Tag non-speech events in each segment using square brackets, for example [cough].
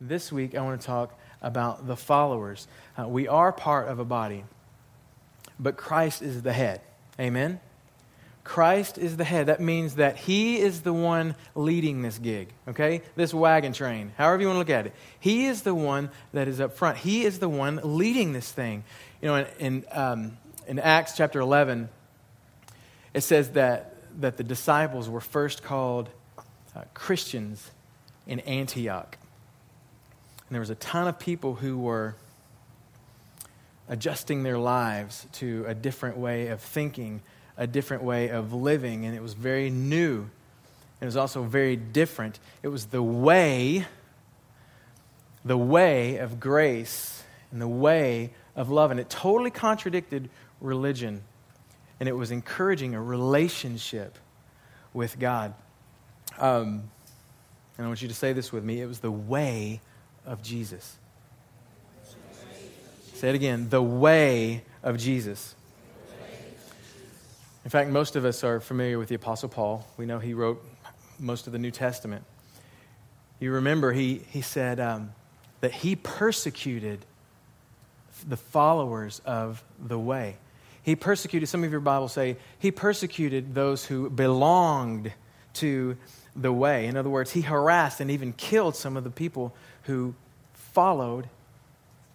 This week, I want to talk about the followers. Uh, we are part of a body, but Christ is the head. Amen? Christ is the head. That means that He is the one leading this gig, okay? This wagon train, however you want to look at it. He is the one that is up front. He is the one leading this thing. You know, in, in, um, in Acts chapter 11, it says that, that the disciples were first called uh, Christians in Antioch. And there was a ton of people who were adjusting their lives to a different way of thinking, a different way of living, and it was very new. It was also very different. It was the way, the way of grace and the way of love, and it totally contradicted religion. And it was encouraging a relationship with God. Um, and I want you to say this with me it was the way of Jesus. Say it again the way of Jesus. In fact, most of us are familiar with the Apostle Paul. We know he wrote most of the New Testament. You remember he, he said um, that he persecuted the followers of the way. He persecuted, some of your Bibles say, he persecuted those who belonged to the way. In other words, he harassed and even killed some of the people who followed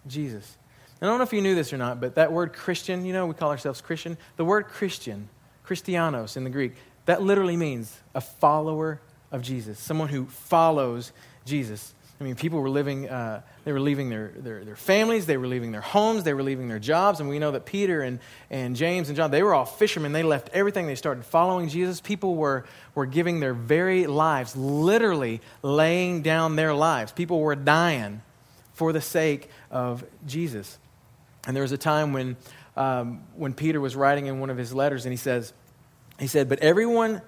Jesus. I don't know if you knew this or not, but that word Christian, you know, we call ourselves Christian. The word Christian, Christianos in the Greek, that literally means a follower of Jesus, someone who follows Jesus. I mean, people were living, uh, they were leaving their, their, their, families, they were leaving their homes, they were leaving their jobs. And we know that Peter and, and James and John, they were all fishermen. They left everything, they started following Jesus. People were, were giving their very lives, literally laying down their lives. People were dying for the sake of Jesus. And there was a time when, um, when Peter was writing in one of his letters, and he says, he said, But everyone,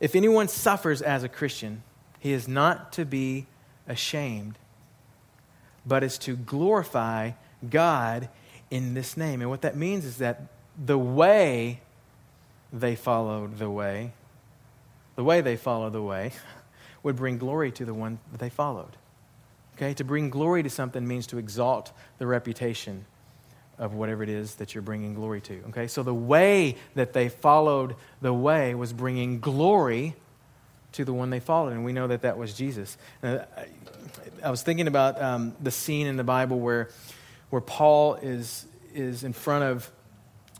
if anyone suffers as a Christian, he is not to be ashamed, but is to glorify God in this name. And what that means is that the way they followed the way, the way they followed the way, [laughs] would bring glory to the one that they followed. Okay? To bring glory to something means to exalt the reputation of whatever it is that you're bringing glory to. Okay? So the way that they followed the way was bringing glory to the one they followed. And we know that that was Jesus. Uh, I was thinking about um, the scene in the Bible where, where Paul is, is in front of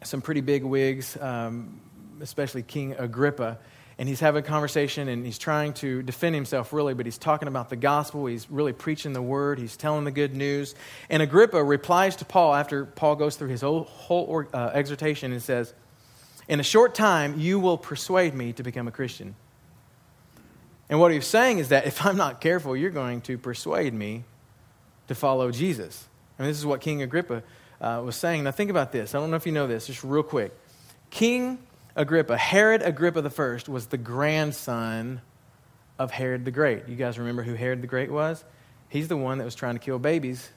some pretty big wigs, um, especially King Agrippa. And he's having a conversation and he's trying to defend himself, really, but he's talking about the gospel. He's really preaching the word. He's telling the good news. And Agrippa replies to Paul after Paul goes through his whole, whole uh, exhortation and says, In a short time, you will persuade me to become a Christian. And what he's saying is that if I'm not careful, you're going to persuade me to follow Jesus. I mean, this is what King Agrippa uh, was saying. Now, think about this. I don't know if you know this, just real quick. King Agrippa, Herod Agrippa I, was the grandson of Herod the Great. You guys remember who Herod the Great was? He's the one that was trying to kill babies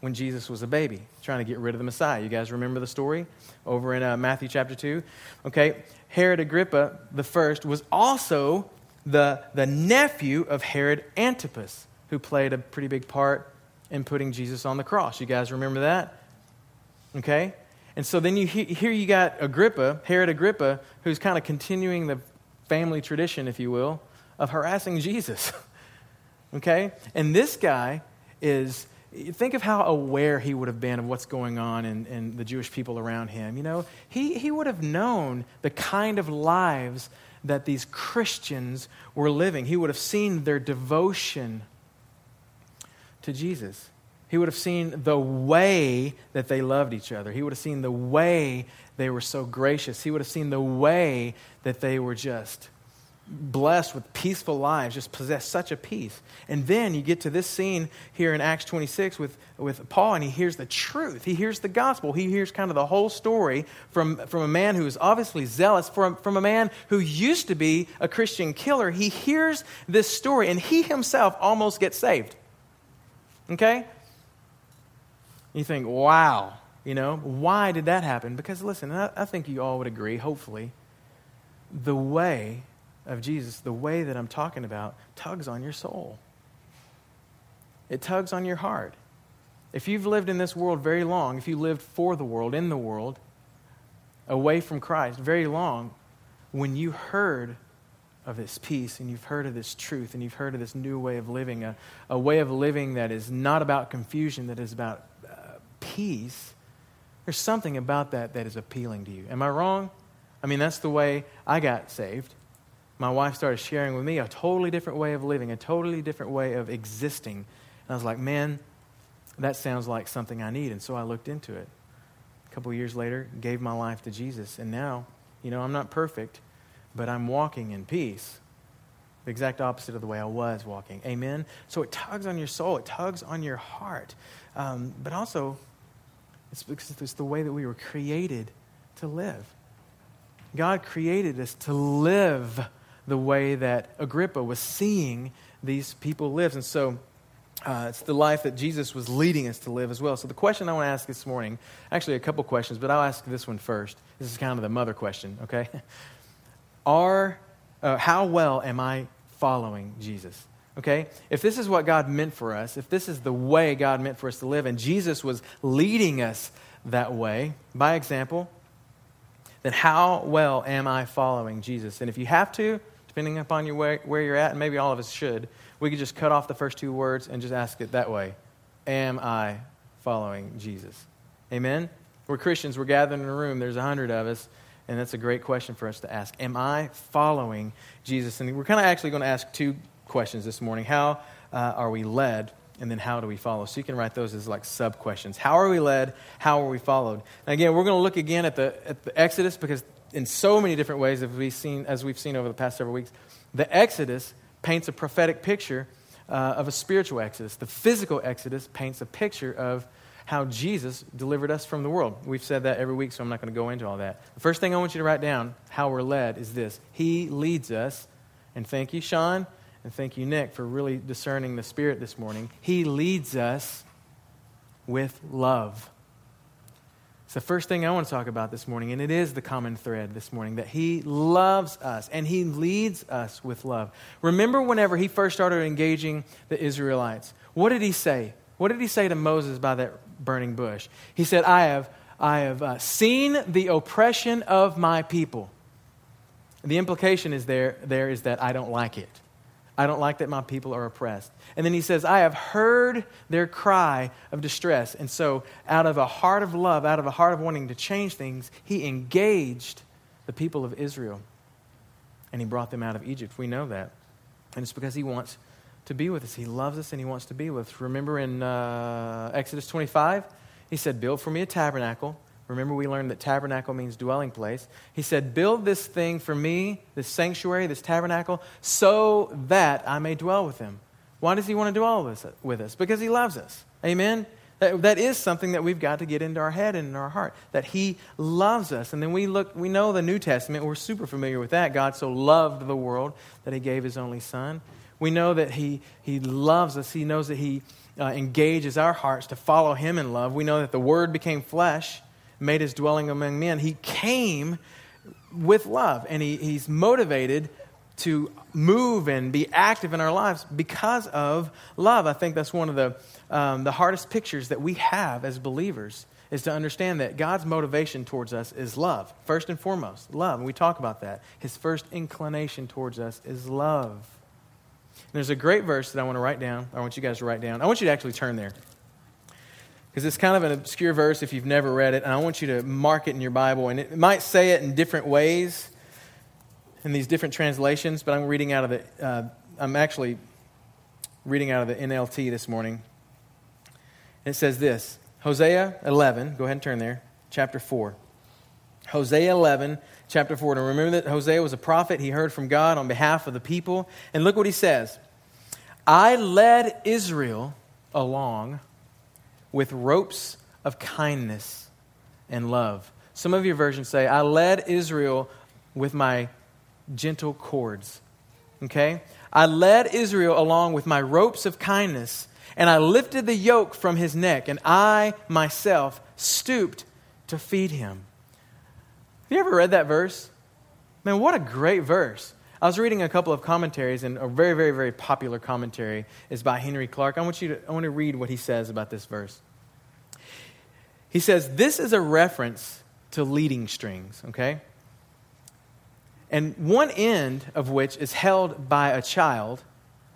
when Jesus was a baby, trying to get rid of the Messiah. You guys remember the story over in uh, Matthew chapter 2? Okay, Herod Agrippa first was also the, the nephew of Herod Antipas, who played a pretty big part in putting Jesus on the cross. You guys remember that? Okay? And so then you here you got Agrippa, Herod Agrippa, who's kind of continuing the family tradition, if you will, of harassing Jesus. [laughs] okay? And this guy is think of how aware he would have been of what's going on in, in the Jewish people around him. You know, he, he would have known the kind of lives that these Christians were living. He would have seen their devotion to Jesus. He would have seen the way that they loved each other. He would have seen the way they were so gracious. He would have seen the way that they were just blessed with peaceful lives, just possess such a peace. And then you get to this scene here in Acts 26 with, with Paul, and he hears the truth. He hears the gospel. He hears kind of the whole story from, from a man who is obviously zealous, from, from a man who used to be a Christian killer. He hears this story, and he himself almost gets saved. Okay? You think, wow, you know, why did that happen? Because listen, I, I think you all would agree, hopefully, the way of Jesus, the way that I'm talking about, tugs on your soul. it tugs on your heart. If you've lived in this world very long, if you lived for the world, in the world, away from Christ very long, when you heard of this peace and you've heard of this truth and you've heard of this new way of living, a, a way of living that is not about confusion, that is about uh, peace, there's something about that that is appealing to you. Am I wrong? I mean, that's the way I got saved. My wife started sharing with me a totally different way of living, a totally different way of existing. And I was like, man, that sounds like something I need. And so I looked into it. A couple years later, gave my life to Jesus. And now, you know, I'm not perfect, but I'm walking in peace. The exact opposite of the way I was walking. Amen? So it tugs on your soul, it tugs on your heart. Um, but also, it's because it's the way that we were created to live. God created us to live the way that Agrippa was seeing these people live. And so uh, it's the life that Jesus was leading us to live as well. So the question I want to ask this morning, actually a couple questions, but I'll ask this one first. This is kind of the mother question, okay? [laughs] Are, uh, how well am I following Jesus? Okay? If this is what God meant for us, if this is the way God meant for us to live, and Jesus was leading us that way by example, then how well am I following Jesus? And if you have to, depending upon your way, where you're at, and maybe all of us should, we could just cut off the first two words and just ask it that way Am I following Jesus? Amen? We're Christians, we're gathered in a room, there's a hundred of us, and that's a great question for us to ask. Am I following Jesus? And we're kind of actually going to ask two questions this morning. How uh, are we led? And then how do we follow? So you can write those as like sub questions. How are we led? How are we followed? And again, we're going to look again at the, at the Exodus because in so many different ways as we've seen, as we've seen over the past several weeks, the Exodus paints a prophetic picture uh, of a spiritual Exodus. The physical Exodus paints a picture of how Jesus delivered us from the world. We've said that every week, so I'm not going to go into all that. The first thing I want you to write down, how we're led, is this He leads us. And thank you, Sean, and thank you, Nick, for really discerning the Spirit this morning. He leads us with love. It's the first thing I want to talk about this morning, and it is the common thread this morning that He loves us and He leads us with love. Remember whenever He first started engaging the Israelites, what did He say? What did He say to Moses by that burning bush? He said, I have, I have uh, seen the oppression of my people. The implication is there, there is that I don't like it. I don't like that my people are oppressed. And then he says, I have heard their cry of distress. And so, out of a heart of love, out of a heart of wanting to change things, he engaged the people of Israel. And he brought them out of Egypt. We know that. And it's because he wants to be with us. He loves us and he wants to be with us. Remember in uh, Exodus 25? He said, Build for me a tabernacle Remember, we learned that tabernacle means dwelling place. He said, Build this thing for me, this sanctuary, this tabernacle, so that I may dwell with him. Why does he want to dwell with us? Because he loves us. Amen? That, that is something that we've got to get into our head and in our heart, that he loves us. And then we look, we know the New Testament, we're super familiar with that. God so loved the world that he gave his only son. We know that he, he loves us. He knows that he uh, engages our hearts to follow him in love. We know that the word became flesh made his dwelling among men. He came with love, and he, he's motivated to move and be active in our lives because of love. I think that's one of the, um, the hardest pictures that we have as believers is to understand that God's motivation towards us is love, first and foremost, love. And we talk about that. His first inclination towards us is love. And there's a great verse that I want to write down. I want you guys to write down. I want you to actually turn there because it's kind of an obscure verse if you've never read it, and I want you to mark it in your Bible. And it might say it in different ways in these different translations, but I'm reading out of the, uh, I'm actually reading out of the NLT this morning. It says this Hosea 11, go ahead and turn there, chapter 4. Hosea 11, chapter 4. Now remember that Hosea was a prophet. He heard from God on behalf of the people. And look what he says I led Israel along with ropes of kindness and love. Some of your versions say, I led Israel with my gentle cords. Okay? I led Israel along with my ropes of kindness, and I lifted the yoke from his neck, and I myself stooped to feed him. Have you ever read that verse? Man, what a great verse. I was reading a couple of commentaries, and a very, very, very popular commentary is by Henry Clark. I want you to I want to read what he says about this verse. He says, This is a reference to leading strings, okay? And one end of which is held by a child,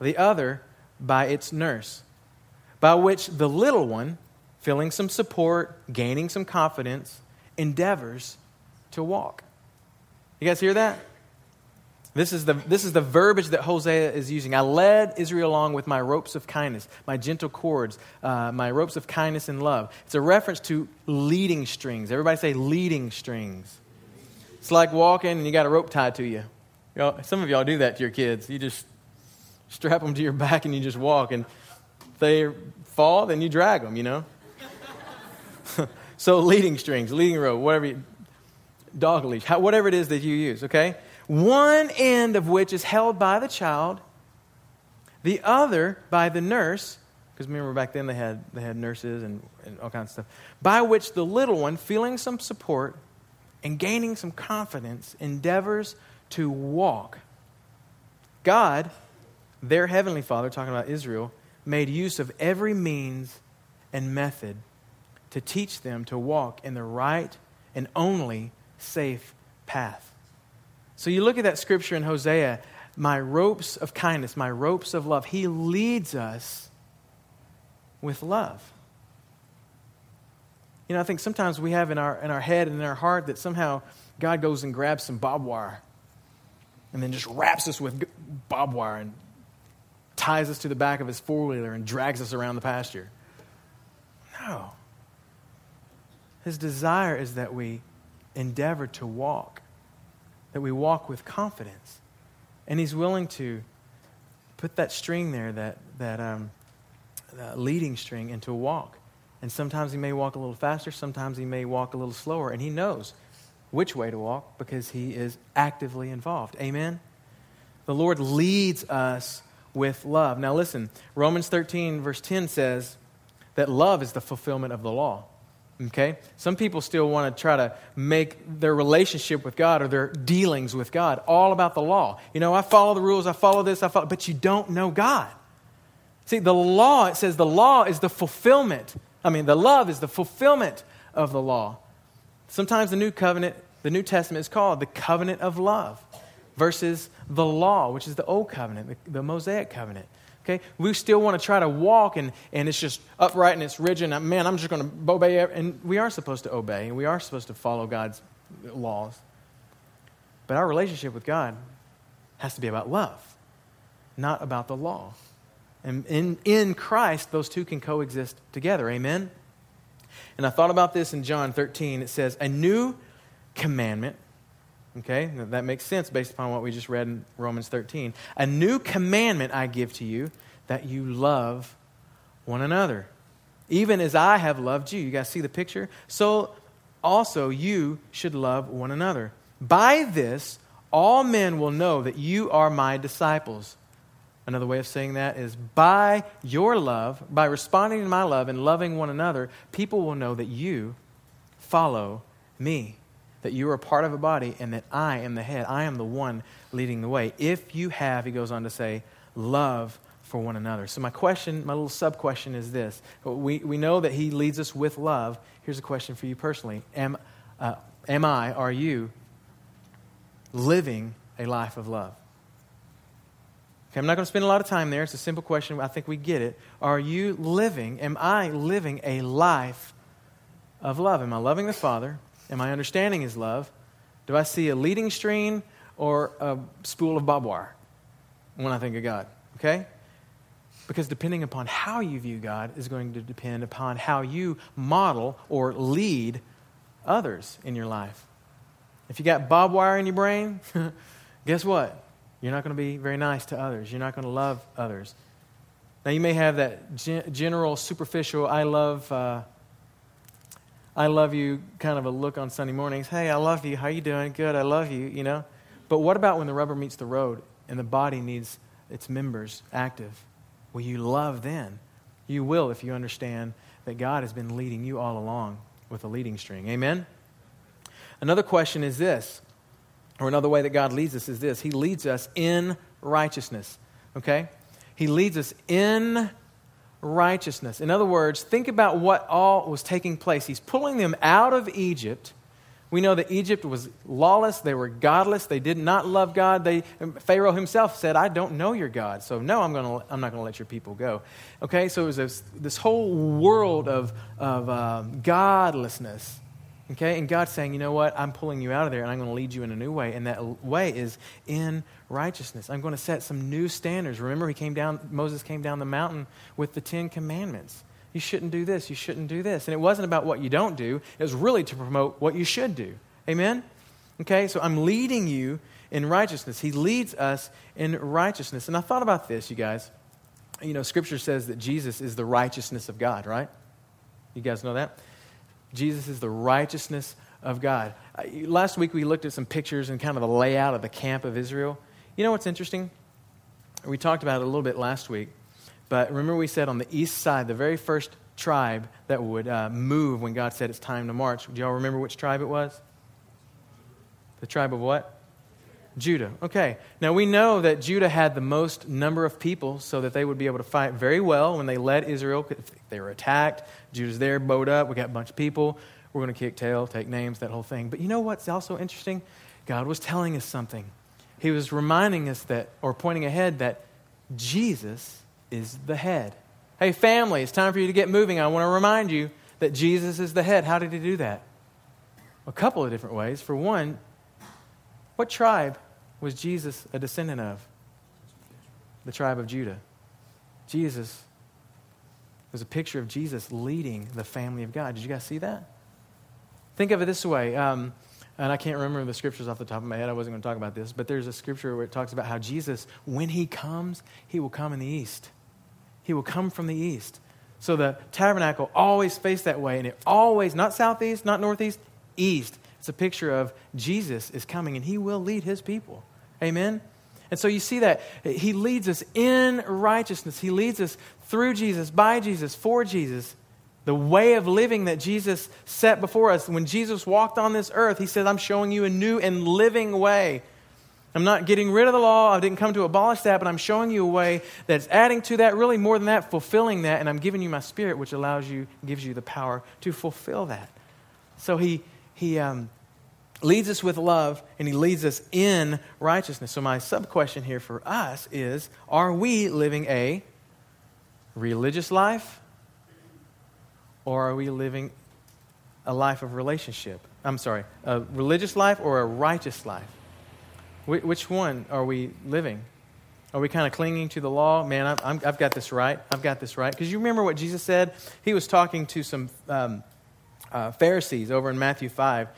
the other by its nurse, by which the little one, feeling some support, gaining some confidence, endeavors to walk. You guys hear that? This is, the, this is the verbiage that Hosea is using. I led Israel along with my ropes of kindness, my gentle cords, uh, my ropes of kindness and love. It's a reference to leading strings. Everybody say leading strings. It's like walking and you got a rope tied to you. Y'all, some of y'all do that to your kids. You just strap them to your back and you just walk. And they fall, then you drag them, you know? [laughs] so leading strings, leading rope, whatever, you, dog leash, whatever it is that you use, okay? One end of which is held by the child, the other by the nurse, because remember back then they had, they had nurses and, and all kinds of stuff, by which the little one, feeling some support and gaining some confidence, endeavors to walk. God, their heavenly Father, talking about Israel, made use of every means and method to teach them to walk in the right and only safe path. So you look at that scripture in Hosea, my ropes of kindness, my ropes of love. He leads us with love. You know, I think sometimes we have in our, in our head and in our heart that somehow God goes and grabs some barbed wire and then just wraps us with barbed wire and ties us to the back of his four wheeler and drags us around the pasture. No. His desire is that we endeavor to walk that we walk with confidence. And He's willing to put that string there, that, that um, leading string, into a walk. And sometimes He may walk a little faster, sometimes He may walk a little slower, and He knows which way to walk because He is actively involved. Amen? The Lord leads us with love. Now, listen, Romans 13, verse 10 says that love is the fulfillment of the law. Okay? Some people still want to try to make their relationship with God or their dealings with God all about the law. You know, I follow the rules, I follow this, I follow, but you don't know God. See, the law, it says the law is the fulfillment. I mean, the love is the fulfillment of the law. Sometimes the new covenant, the New Testament is called the covenant of love versus the law, which is the old covenant, the, the Mosaic covenant. Okay? We still want to try to walk and, and it's just upright and it's rigid. And man, I'm just going to obey. And we are supposed to obey and we are supposed to follow God's laws. But our relationship with God has to be about love, not about the law. And in, in Christ, those two can coexist together. Amen? And I thought about this in John 13. It says, A new commandment Okay, that makes sense based upon what we just read in Romans 13. A new commandment I give to you that you love one another. Even as I have loved you. You guys see the picture? So also you should love one another. By this, all men will know that you are my disciples. Another way of saying that is by your love, by responding to my love and loving one another, people will know that you follow me that you are part of a body and that I am the head. I am the one leading the way. If you have, he goes on to say, love for one another. So, my question, my little sub question is this. We, we know that he leads us with love. Here's a question for you personally Am, uh, am I, are you living a life of love? Okay, I'm not going to spend a lot of time there. It's a simple question. I think we get it. Are you living, am I living a life of love? Am I loving the Father? Am I understanding His love? Do I see a leading string or a spool of barbed wire when I think of God? Okay? Because depending upon how you view God is going to depend upon how you model or lead others in your life. If you got barbed wire in your brain, [laughs] guess what? You're not going to be very nice to others. You're not going to love others. Now, you may have that general, superficial, I love uh, I love you kind of a look on Sunday mornings. Hey, I love you. How you doing? Good. I love you, you know. But what about when the rubber meets the road and the body needs its members active? Will you love then? You will if you understand that God has been leading you all along with a leading string. Amen? Another question is this or another way that God leads us is this He leads us in righteousness. Okay? He leads us in righteousness. In other words, think about what all was taking place. He's pulling them out of Egypt. We know that Egypt was lawless. They were godless. They did not love God. They, Pharaoh himself said, I don't know your God. So, no, I'm, gonna, I'm not going to let your people go. Okay, so it was this, this whole world of, of um, godlessness. Okay, and God's saying, you know what? I'm pulling you out of there and I'm going to lead you in a new way. And that way is in righteousness. I'm going to set some new standards. Remember, he came down, Moses came down the mountain with the Ten Commandments. You shouldn't do this, you shouldn't do this. And it wasn't about what you don't do, it was really to promote what you should do. Amen? Okay, so I'm leading you in righteousness. He leads us in righteousness. And I thought about this, you guys. You know, Scripture says that Jesus is the righteousness of God, right? You guys know that? Jesus is the righteousness of God. Last week we looked at some pictures and kind of the layout of the camp of Israel. You know what's interesting? We talked about it a little bit last week, but remember we said on the east side, the very first tribe that would uh, move when God said it's time to march. Do y'all remember which tribe it was? The tribe of what? Judah. Okay. Now we know that Judah had the most number of people so that they would be able to fight very well when they led Israel. If they were attacked, Judah's there, bowed up, we got a bunch of people. We're going to kick tail, take names, that whole thing. But you know what's also interesting? God was telling us something. He was reminding us that, or pointing ahead, that Jesus is the head. Hey, family, it's time for you to get moving. I want to remind you that Jesus is the head. How did he do that? A couple of different ways. For one, what tribe was Jesus a descendant of? The tribe of Judah. Jesus was a picture of Jesus leading the family of God. Did you guys see that? Think of it this way. Um, and I can't remember the scriptures off the top of my head. I wasn't going to talk about this, but there's a scripture where it talks about how Jesus, when he comes, he will come in the east. He will come from the east. So the tabernacle always faced that way, and it always, not southeast, not northeast, east. It's a picture of Jesus is coming and he will lead his people. Amen? And so you see that he leads us in righteousness. He leads us through Jesus, by Jesus, for Jesus. The way of living that Jesus set before us. When Jesus walked on this earth, he said, I'm showing you a new and living way. I'm not getting rid of the law. I didn't come to abolish that, but I'm showing you a way that's adding to that, really more than that, fulfilling that, and I'm giving you my spirit, which allows you, gives you the power to fulfill that. So he, he um, leads us with love and he leads us in righteousness. So, my sub question here for us is Are we living a religious life or are we living a life of relationship? I'm sorry, a religious life or a righteous life? Wh- which one are we living? Are we kind of clinging to the law? Man, i have got this right. I've got this right. Because you remember what Jesus said? He was talking to some um, uh, Pharisees over in Matthew 5.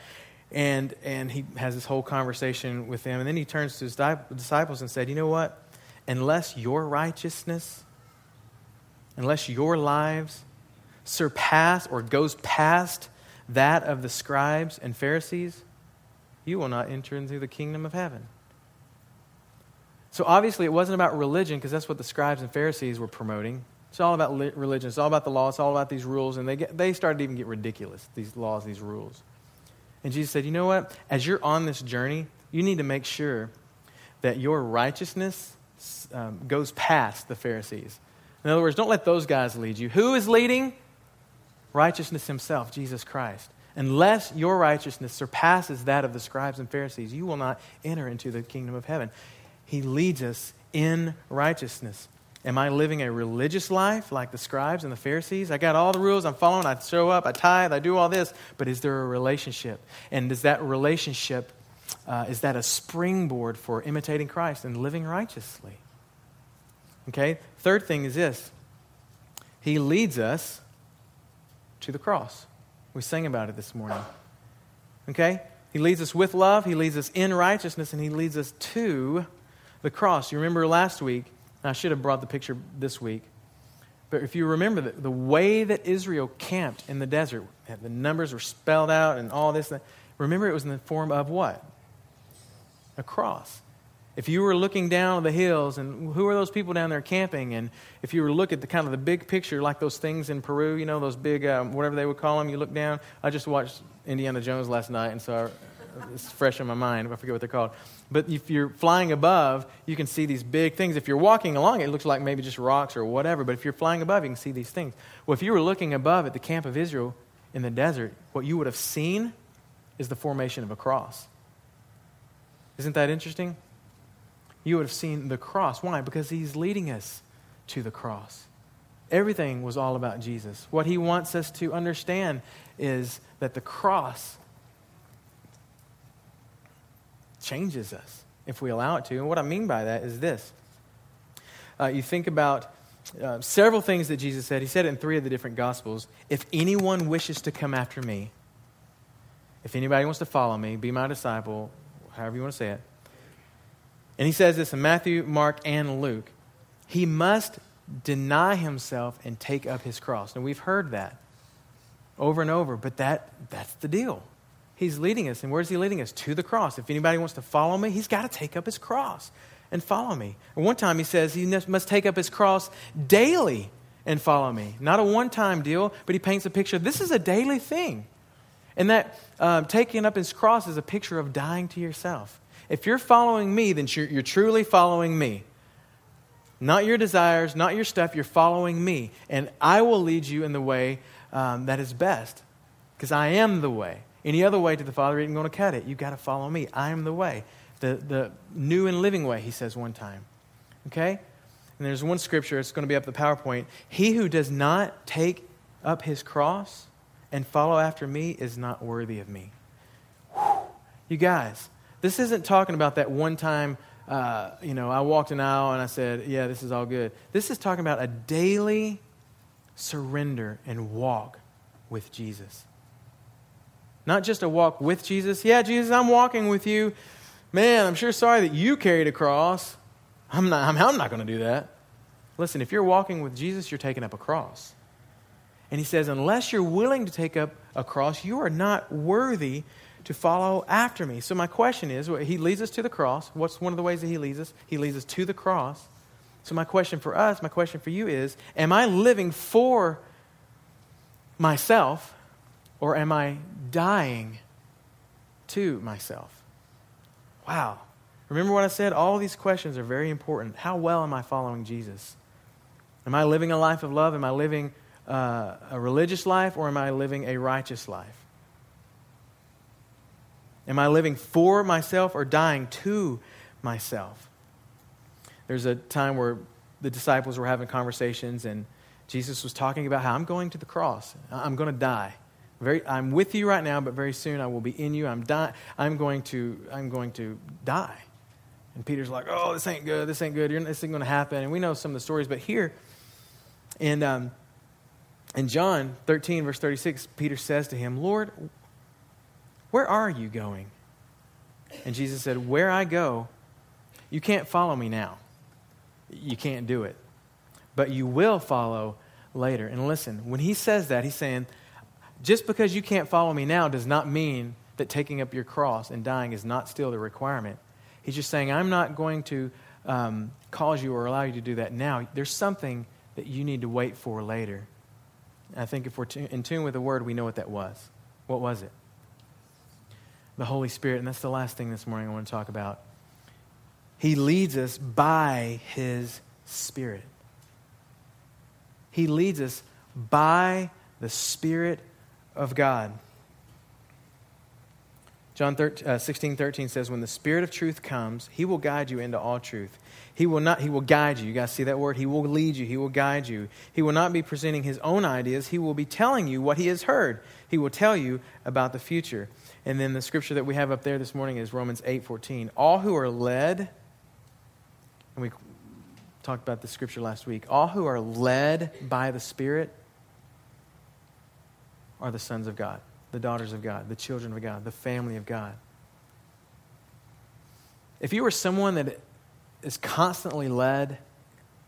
And, and he has this whole conversation with them. And then he turns to his disciples and said, You know what? Unless your righteousness, unless your lives surpass or goes past that of the scribes and Pharisees, you will not enter into the kingdom of heaven. So obviously, it wasn't about religion because that's what the scribes and Pharisees were promoting. It's all about religion. It's all about the law. It's all about these rules. And they, get, they started to even get ridiculous, these laws, these rules. And Jesus said, You know what? As you're on this journey, you need to make sure that your righteousness um, goes past the Pharisees. In other words, don't let those guys lead you. Who is leading? Righteousness himself, Jesus Christ. Unless your righteousness surpasses that of the scribes and Pharisees, you will not enter into the kingdom of heaven. He leads us in righteousness. Am I living a religious life like the scribes and the Pharisees? I got all the rules, I'm following, I show up, I tithe, I do all this, but is there a relationship? And is that relationship, uh, is that a springboard for imitating Christ and living righteously? Okay, third thing is this He leads us to the cross. We sang about it this morning. Okay? He leads us with love, He leads us in righteousness, and He leads us to the cross. You remember last week, I should have brought the picture this week. But if you remember the, the way that Israel camped in the desert, the numbers were spelled out and all this, remember it was in the form of what? A cross. If you were looking down the hills, and who are those people down there camping? And if you were look at the kind of the big picture, like those things in Peru, you know, those big, um, whatever they would call them, you look down. I just watched Indiana Jones last night, and so it's fresh in my mind. I forget what they're called. But if you're flying above, you can see these big things. If you're walking along, it looks like maybe just rocks or whatever. But if you're flying above, you can see these things. Well, if you were looking above at the camp of Israel in the desert, what you would have seen is the formation of a cross. Isn't that interesting? You would have seen the cross. Why? Because he's leading us to the cross. Everything was all about Jesus. What he wants us to understand is that the cross changes us if we allow it to. And what I mean by that is this uh, you think about uh, several things that Jesus said. He said it in three of the different Gospels. If anyone wishes to come after me, if anybody wants to follow me, be my disciple, however you want to say it. And he says this in Matthew, Mark, and Luke. He must deny himself and take up his cross. And we've heard that over and over, but that, that's the deal. He's leading us. And where's he leading us? To the cross. If anybody wants to follow me, he's got to take up his cross and follow me. And one time he says he must take up his cross daily and follow me. Not a one time deal, but he paints a picture. This is a daily thing. And that um, taking up his cross is a picture of dying to yourself. If you're following me, then you're, you're truly following me. Not your desires, not your stuff. You're following me. And I will lead you in the way um, that is best because I am the way. Any other way to the Father isn't going to cut it. You've got to follow me. I am the way. The, the new and living way, he says one time. Okay? And there's one scripture, it's going to be up the PowerPoint. He who does not take up his cross and follow after me is not worthy of me. You guys, this isn't talking about that one time uh, you know, I walked an aisle and I said, yeah, this is all good. This is talking about a daily surrender and walk with Jesus. Not just a walk with Jesus. Yeah, Jesus, I'm walking with you. Man, I'm sure sorry that you carried a cross. I'm not, I'm, I'm not going to do that. Listen, if you're walking with Jesus, you're taking up a cross. And he says, unless you're willing to take up a cross, you are not worthy to follow after me. So, my question is He leads us to the cross. What's one of the ways that He leads us? He leads us to the cross. So, my question for us, my question for you is Am I living for myself or am I dying to myself? Wow. Remember what I said? All these questions are very important. How well am I following Jesus? Am I living a life of love? Am I living uh, a religious life or am I living a righteous life? Am I living for myself or dying to myself? There's a time where the disciples were having conversations and Jesus was talking about how I'm going to the cross. I'm going to die. Very, I'm with you right now, but very soon I will be in you. I'm, die, I'm, going, to, I'm going to die. And Peter's like, oh, this ain't good. This ain't good. You're, this ain't going to happen. And we know some of the stories. But here in, um, in John 13, verse 36, Peter says to him, Lord, where are you going? And Jesus said, Where I go, you can't follow me now. You can't do it. But you will follow later. And listen, when he says that, he's saying, just because you can't follow me now does not mean that taking up your cross and dying is not still the requirement. He's just saying, I'm not going to um, cause you or allow you to do that now. There's something that you need to wait for later. And I think if we're in tune with the word, we know what that was. What was it? the Holy Spirit. And that's the last thing this morning I want to talk about. He leads us by His Spirit. He leads us by the Spirit of God. John 13, uh, 16, 13 says, When the Spirit of truth comes, He will guide you into all truth. He will not, He will guide you. You guys see that word? He will lead you. He will guide you. He will not be presenting His own ideas. He will be telling you what He has heard. He will tell you about the future. And then the scripture that we have up there this morning is Romans 8:14. All who are led and we talked about the scripture last week. All who are led by the Spirit are the sons of God, the daughters of God, the children of God, the family of God. If you are someone that is constantly led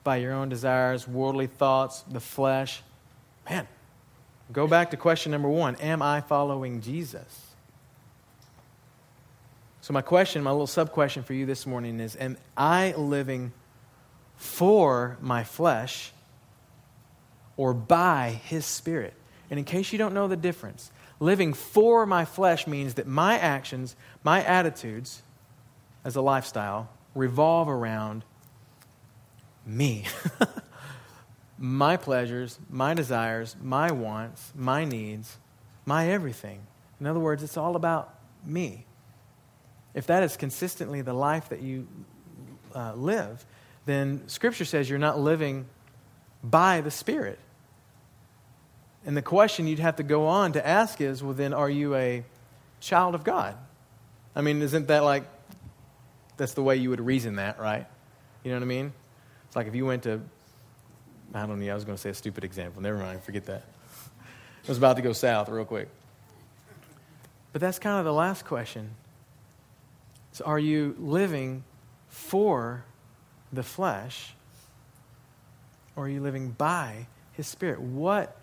by your own desires, worldly thoughts, the flesh, man, go back to question number one Am I following Jesus? So, my question, my little sub question for you this morning is Am I living for my flesh or by His Spirit? And in case you don't know the difference, Living for my flesh means that my actions, my attitudes as a lifestyle revolve around me. [laughs] my pleasures, my desires, my wants, my needs, my everything. In other words, it's all about me. If that is consistently the life that you uh, live, then Scripture says you're not living by the Spirit. And the question you'd have to go on to ask is well, then, are you a child of God? I mean, isn't that like, that's the way you would reason that, right? You know what I mean? It's like if you went to, I don't know, I was going to say a stupid example. Never mind, forget that. I was about to go south real quick. But that's kind of the last question. So, are you living for the flesh, or are you living by His Spirit? What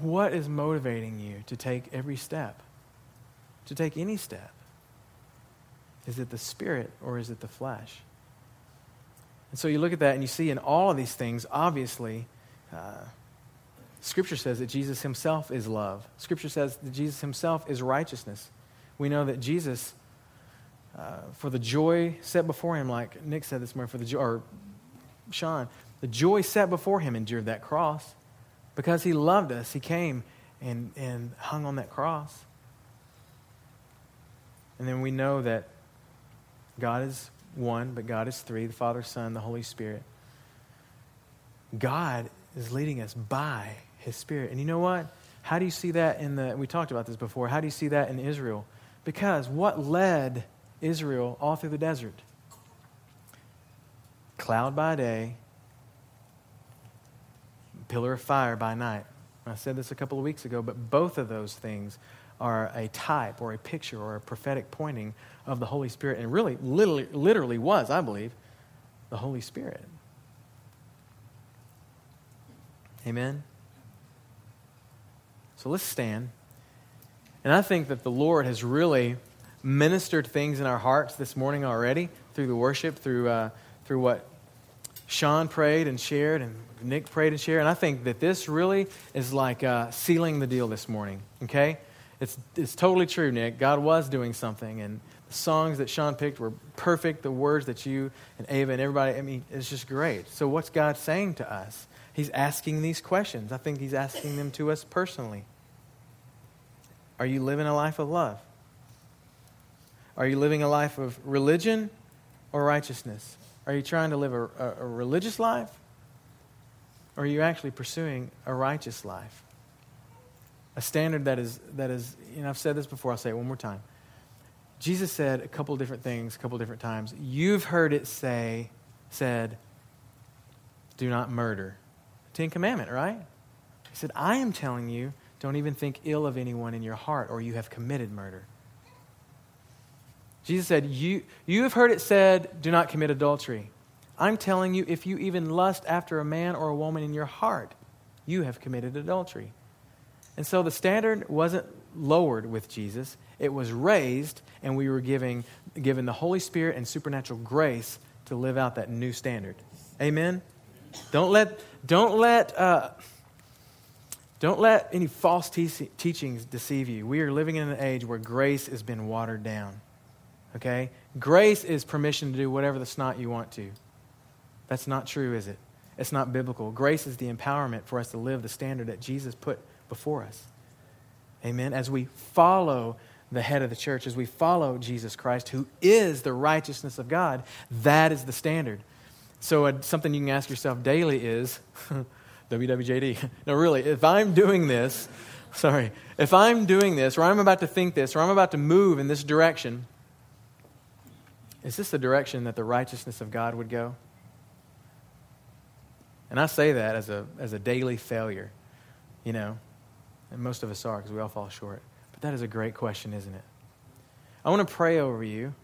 what is motivating you to take every step? To take any step? Is it the spirit or is it the flesh? And so you look at that and you see in all of these things, obviously, uh, Scripture says that Jesus himself is love. Scripture says that Jesus himself is righteousness. We know that Jesus, uh, for the joy set before him, like Nick said this morning, for the joy, or Sean, the joy set before him endured that cross. Because he loved us, he came and, and hung on that cross. And then we know that God is one, but God is three the Father, Son, the Holy Spirit. God is leading us by his Spirit. And you know what? How do you see that in the, we talked about this before, how do you see that in Israel? Because what led Israel all through the desert? Cloud by day, pillar of fire by night. I said this a couple of weeks ago, but both of those things are a type or a picture or a prophetic pointing of the Holy Spirit, and really, literally, literally was, I believe, the Holy Spirit. Amen? So let's stand. And I think that the Lord has really ministered things in our hearts this morning already through the worship, through, uh, through what Sean prayed and shared, and Nick prayed and shared. And I think that this really is like uh, sealing the deal this morning, okay? It's, it's totally true, Nick. God was doing something, and the songs that Sean picked were perfect. The words that you and Ava and everybody, I mean, it's just great. So, what's God saying to us? He's asking these questions. I think He's asking them to us personally. Are you living a life of love? Are you living a life of religion or righteousness? Are you trying to live a, a, a religious life? Or are you actually pursuing a righteous life? A standard that is, that is, know, I've said this before, I'll say it one more time. Jesus said a couple different things, a couple different times. You've heard it say, said, do not murder. Ten Commandment, right? He said, I am telling you, don't even think ill of anyone in your heart, or you have committed murder. Jesus said, you, you have heard it said, do not commit adultery. I'm telling you, if you even lust after a man or a woman in your heart, you have committed adultery. And so the standard wasn't lowered with Jesus, it was raised, and we were giving, given the Holy Spirit and supernatural grace to live out that new standard. Amen? Don't let, don't let, uh, don't let any false te- teachings deceive you. We are living in an age where grace has been watered down. Okay? Grace is permission to do whatever the snot you want to. That's not true, is it? It's not biblical. Grace is the empowerment for us to live the standard that Jesus put before us. Amen. As we follow the head of the church, as we follow Jesus Christ, who is the righteousness of God, that is the standard. So, uh, something you can ask yourself daily is [laughs] WWJD. [laughs] No, really, if I'm doing this, [laughs] sorry, if I'm doing this, or I'm about to think this, or I'm about to move in this direction, is this the direction that the righteousness of God would go? And I say that as a, as a daily failure, you know, and most of us are because we all fall short. But that is a great question, isn't it? I want to pray over you,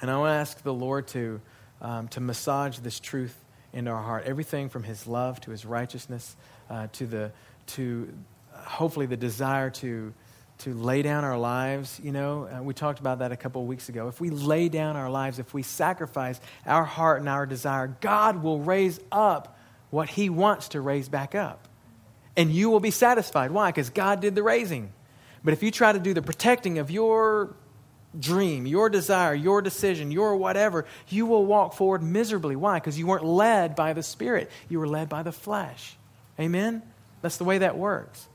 and I want to ask the Lord to, um, to massage this truth into our heart. Everything from His love to His righteousness uh, to, the, to hopefully the desire to to lay down our lives. You know, uh, we talked about that a couple of weeks ago. If we lay down our lives, if we sacrifice our heart and our desire, God will raise up what He wants to raise back up. and you will be satisfied. Why? Because God did the raising. But if you try to do the protecting of your dream, your desire, your decision, your whatever, you will walk forward miserably. Why? Because you weren't led by the Spirit, you were led by the flesh. Amen? That's the way that works.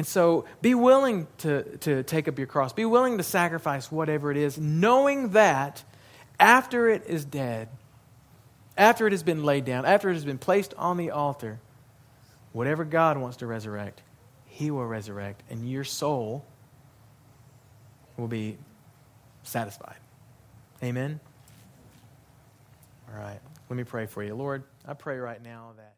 And so be willing to, to take up your cross, be willing to sacrifice whatever it is, knowing that after it is dead, after it has been laid down, after it has been placed on the altar, whatever God wants to resurrect, He will resurrect, and your soul will be satisfied. Amen? All right. Let me pray for you. Lord, I pray right now that.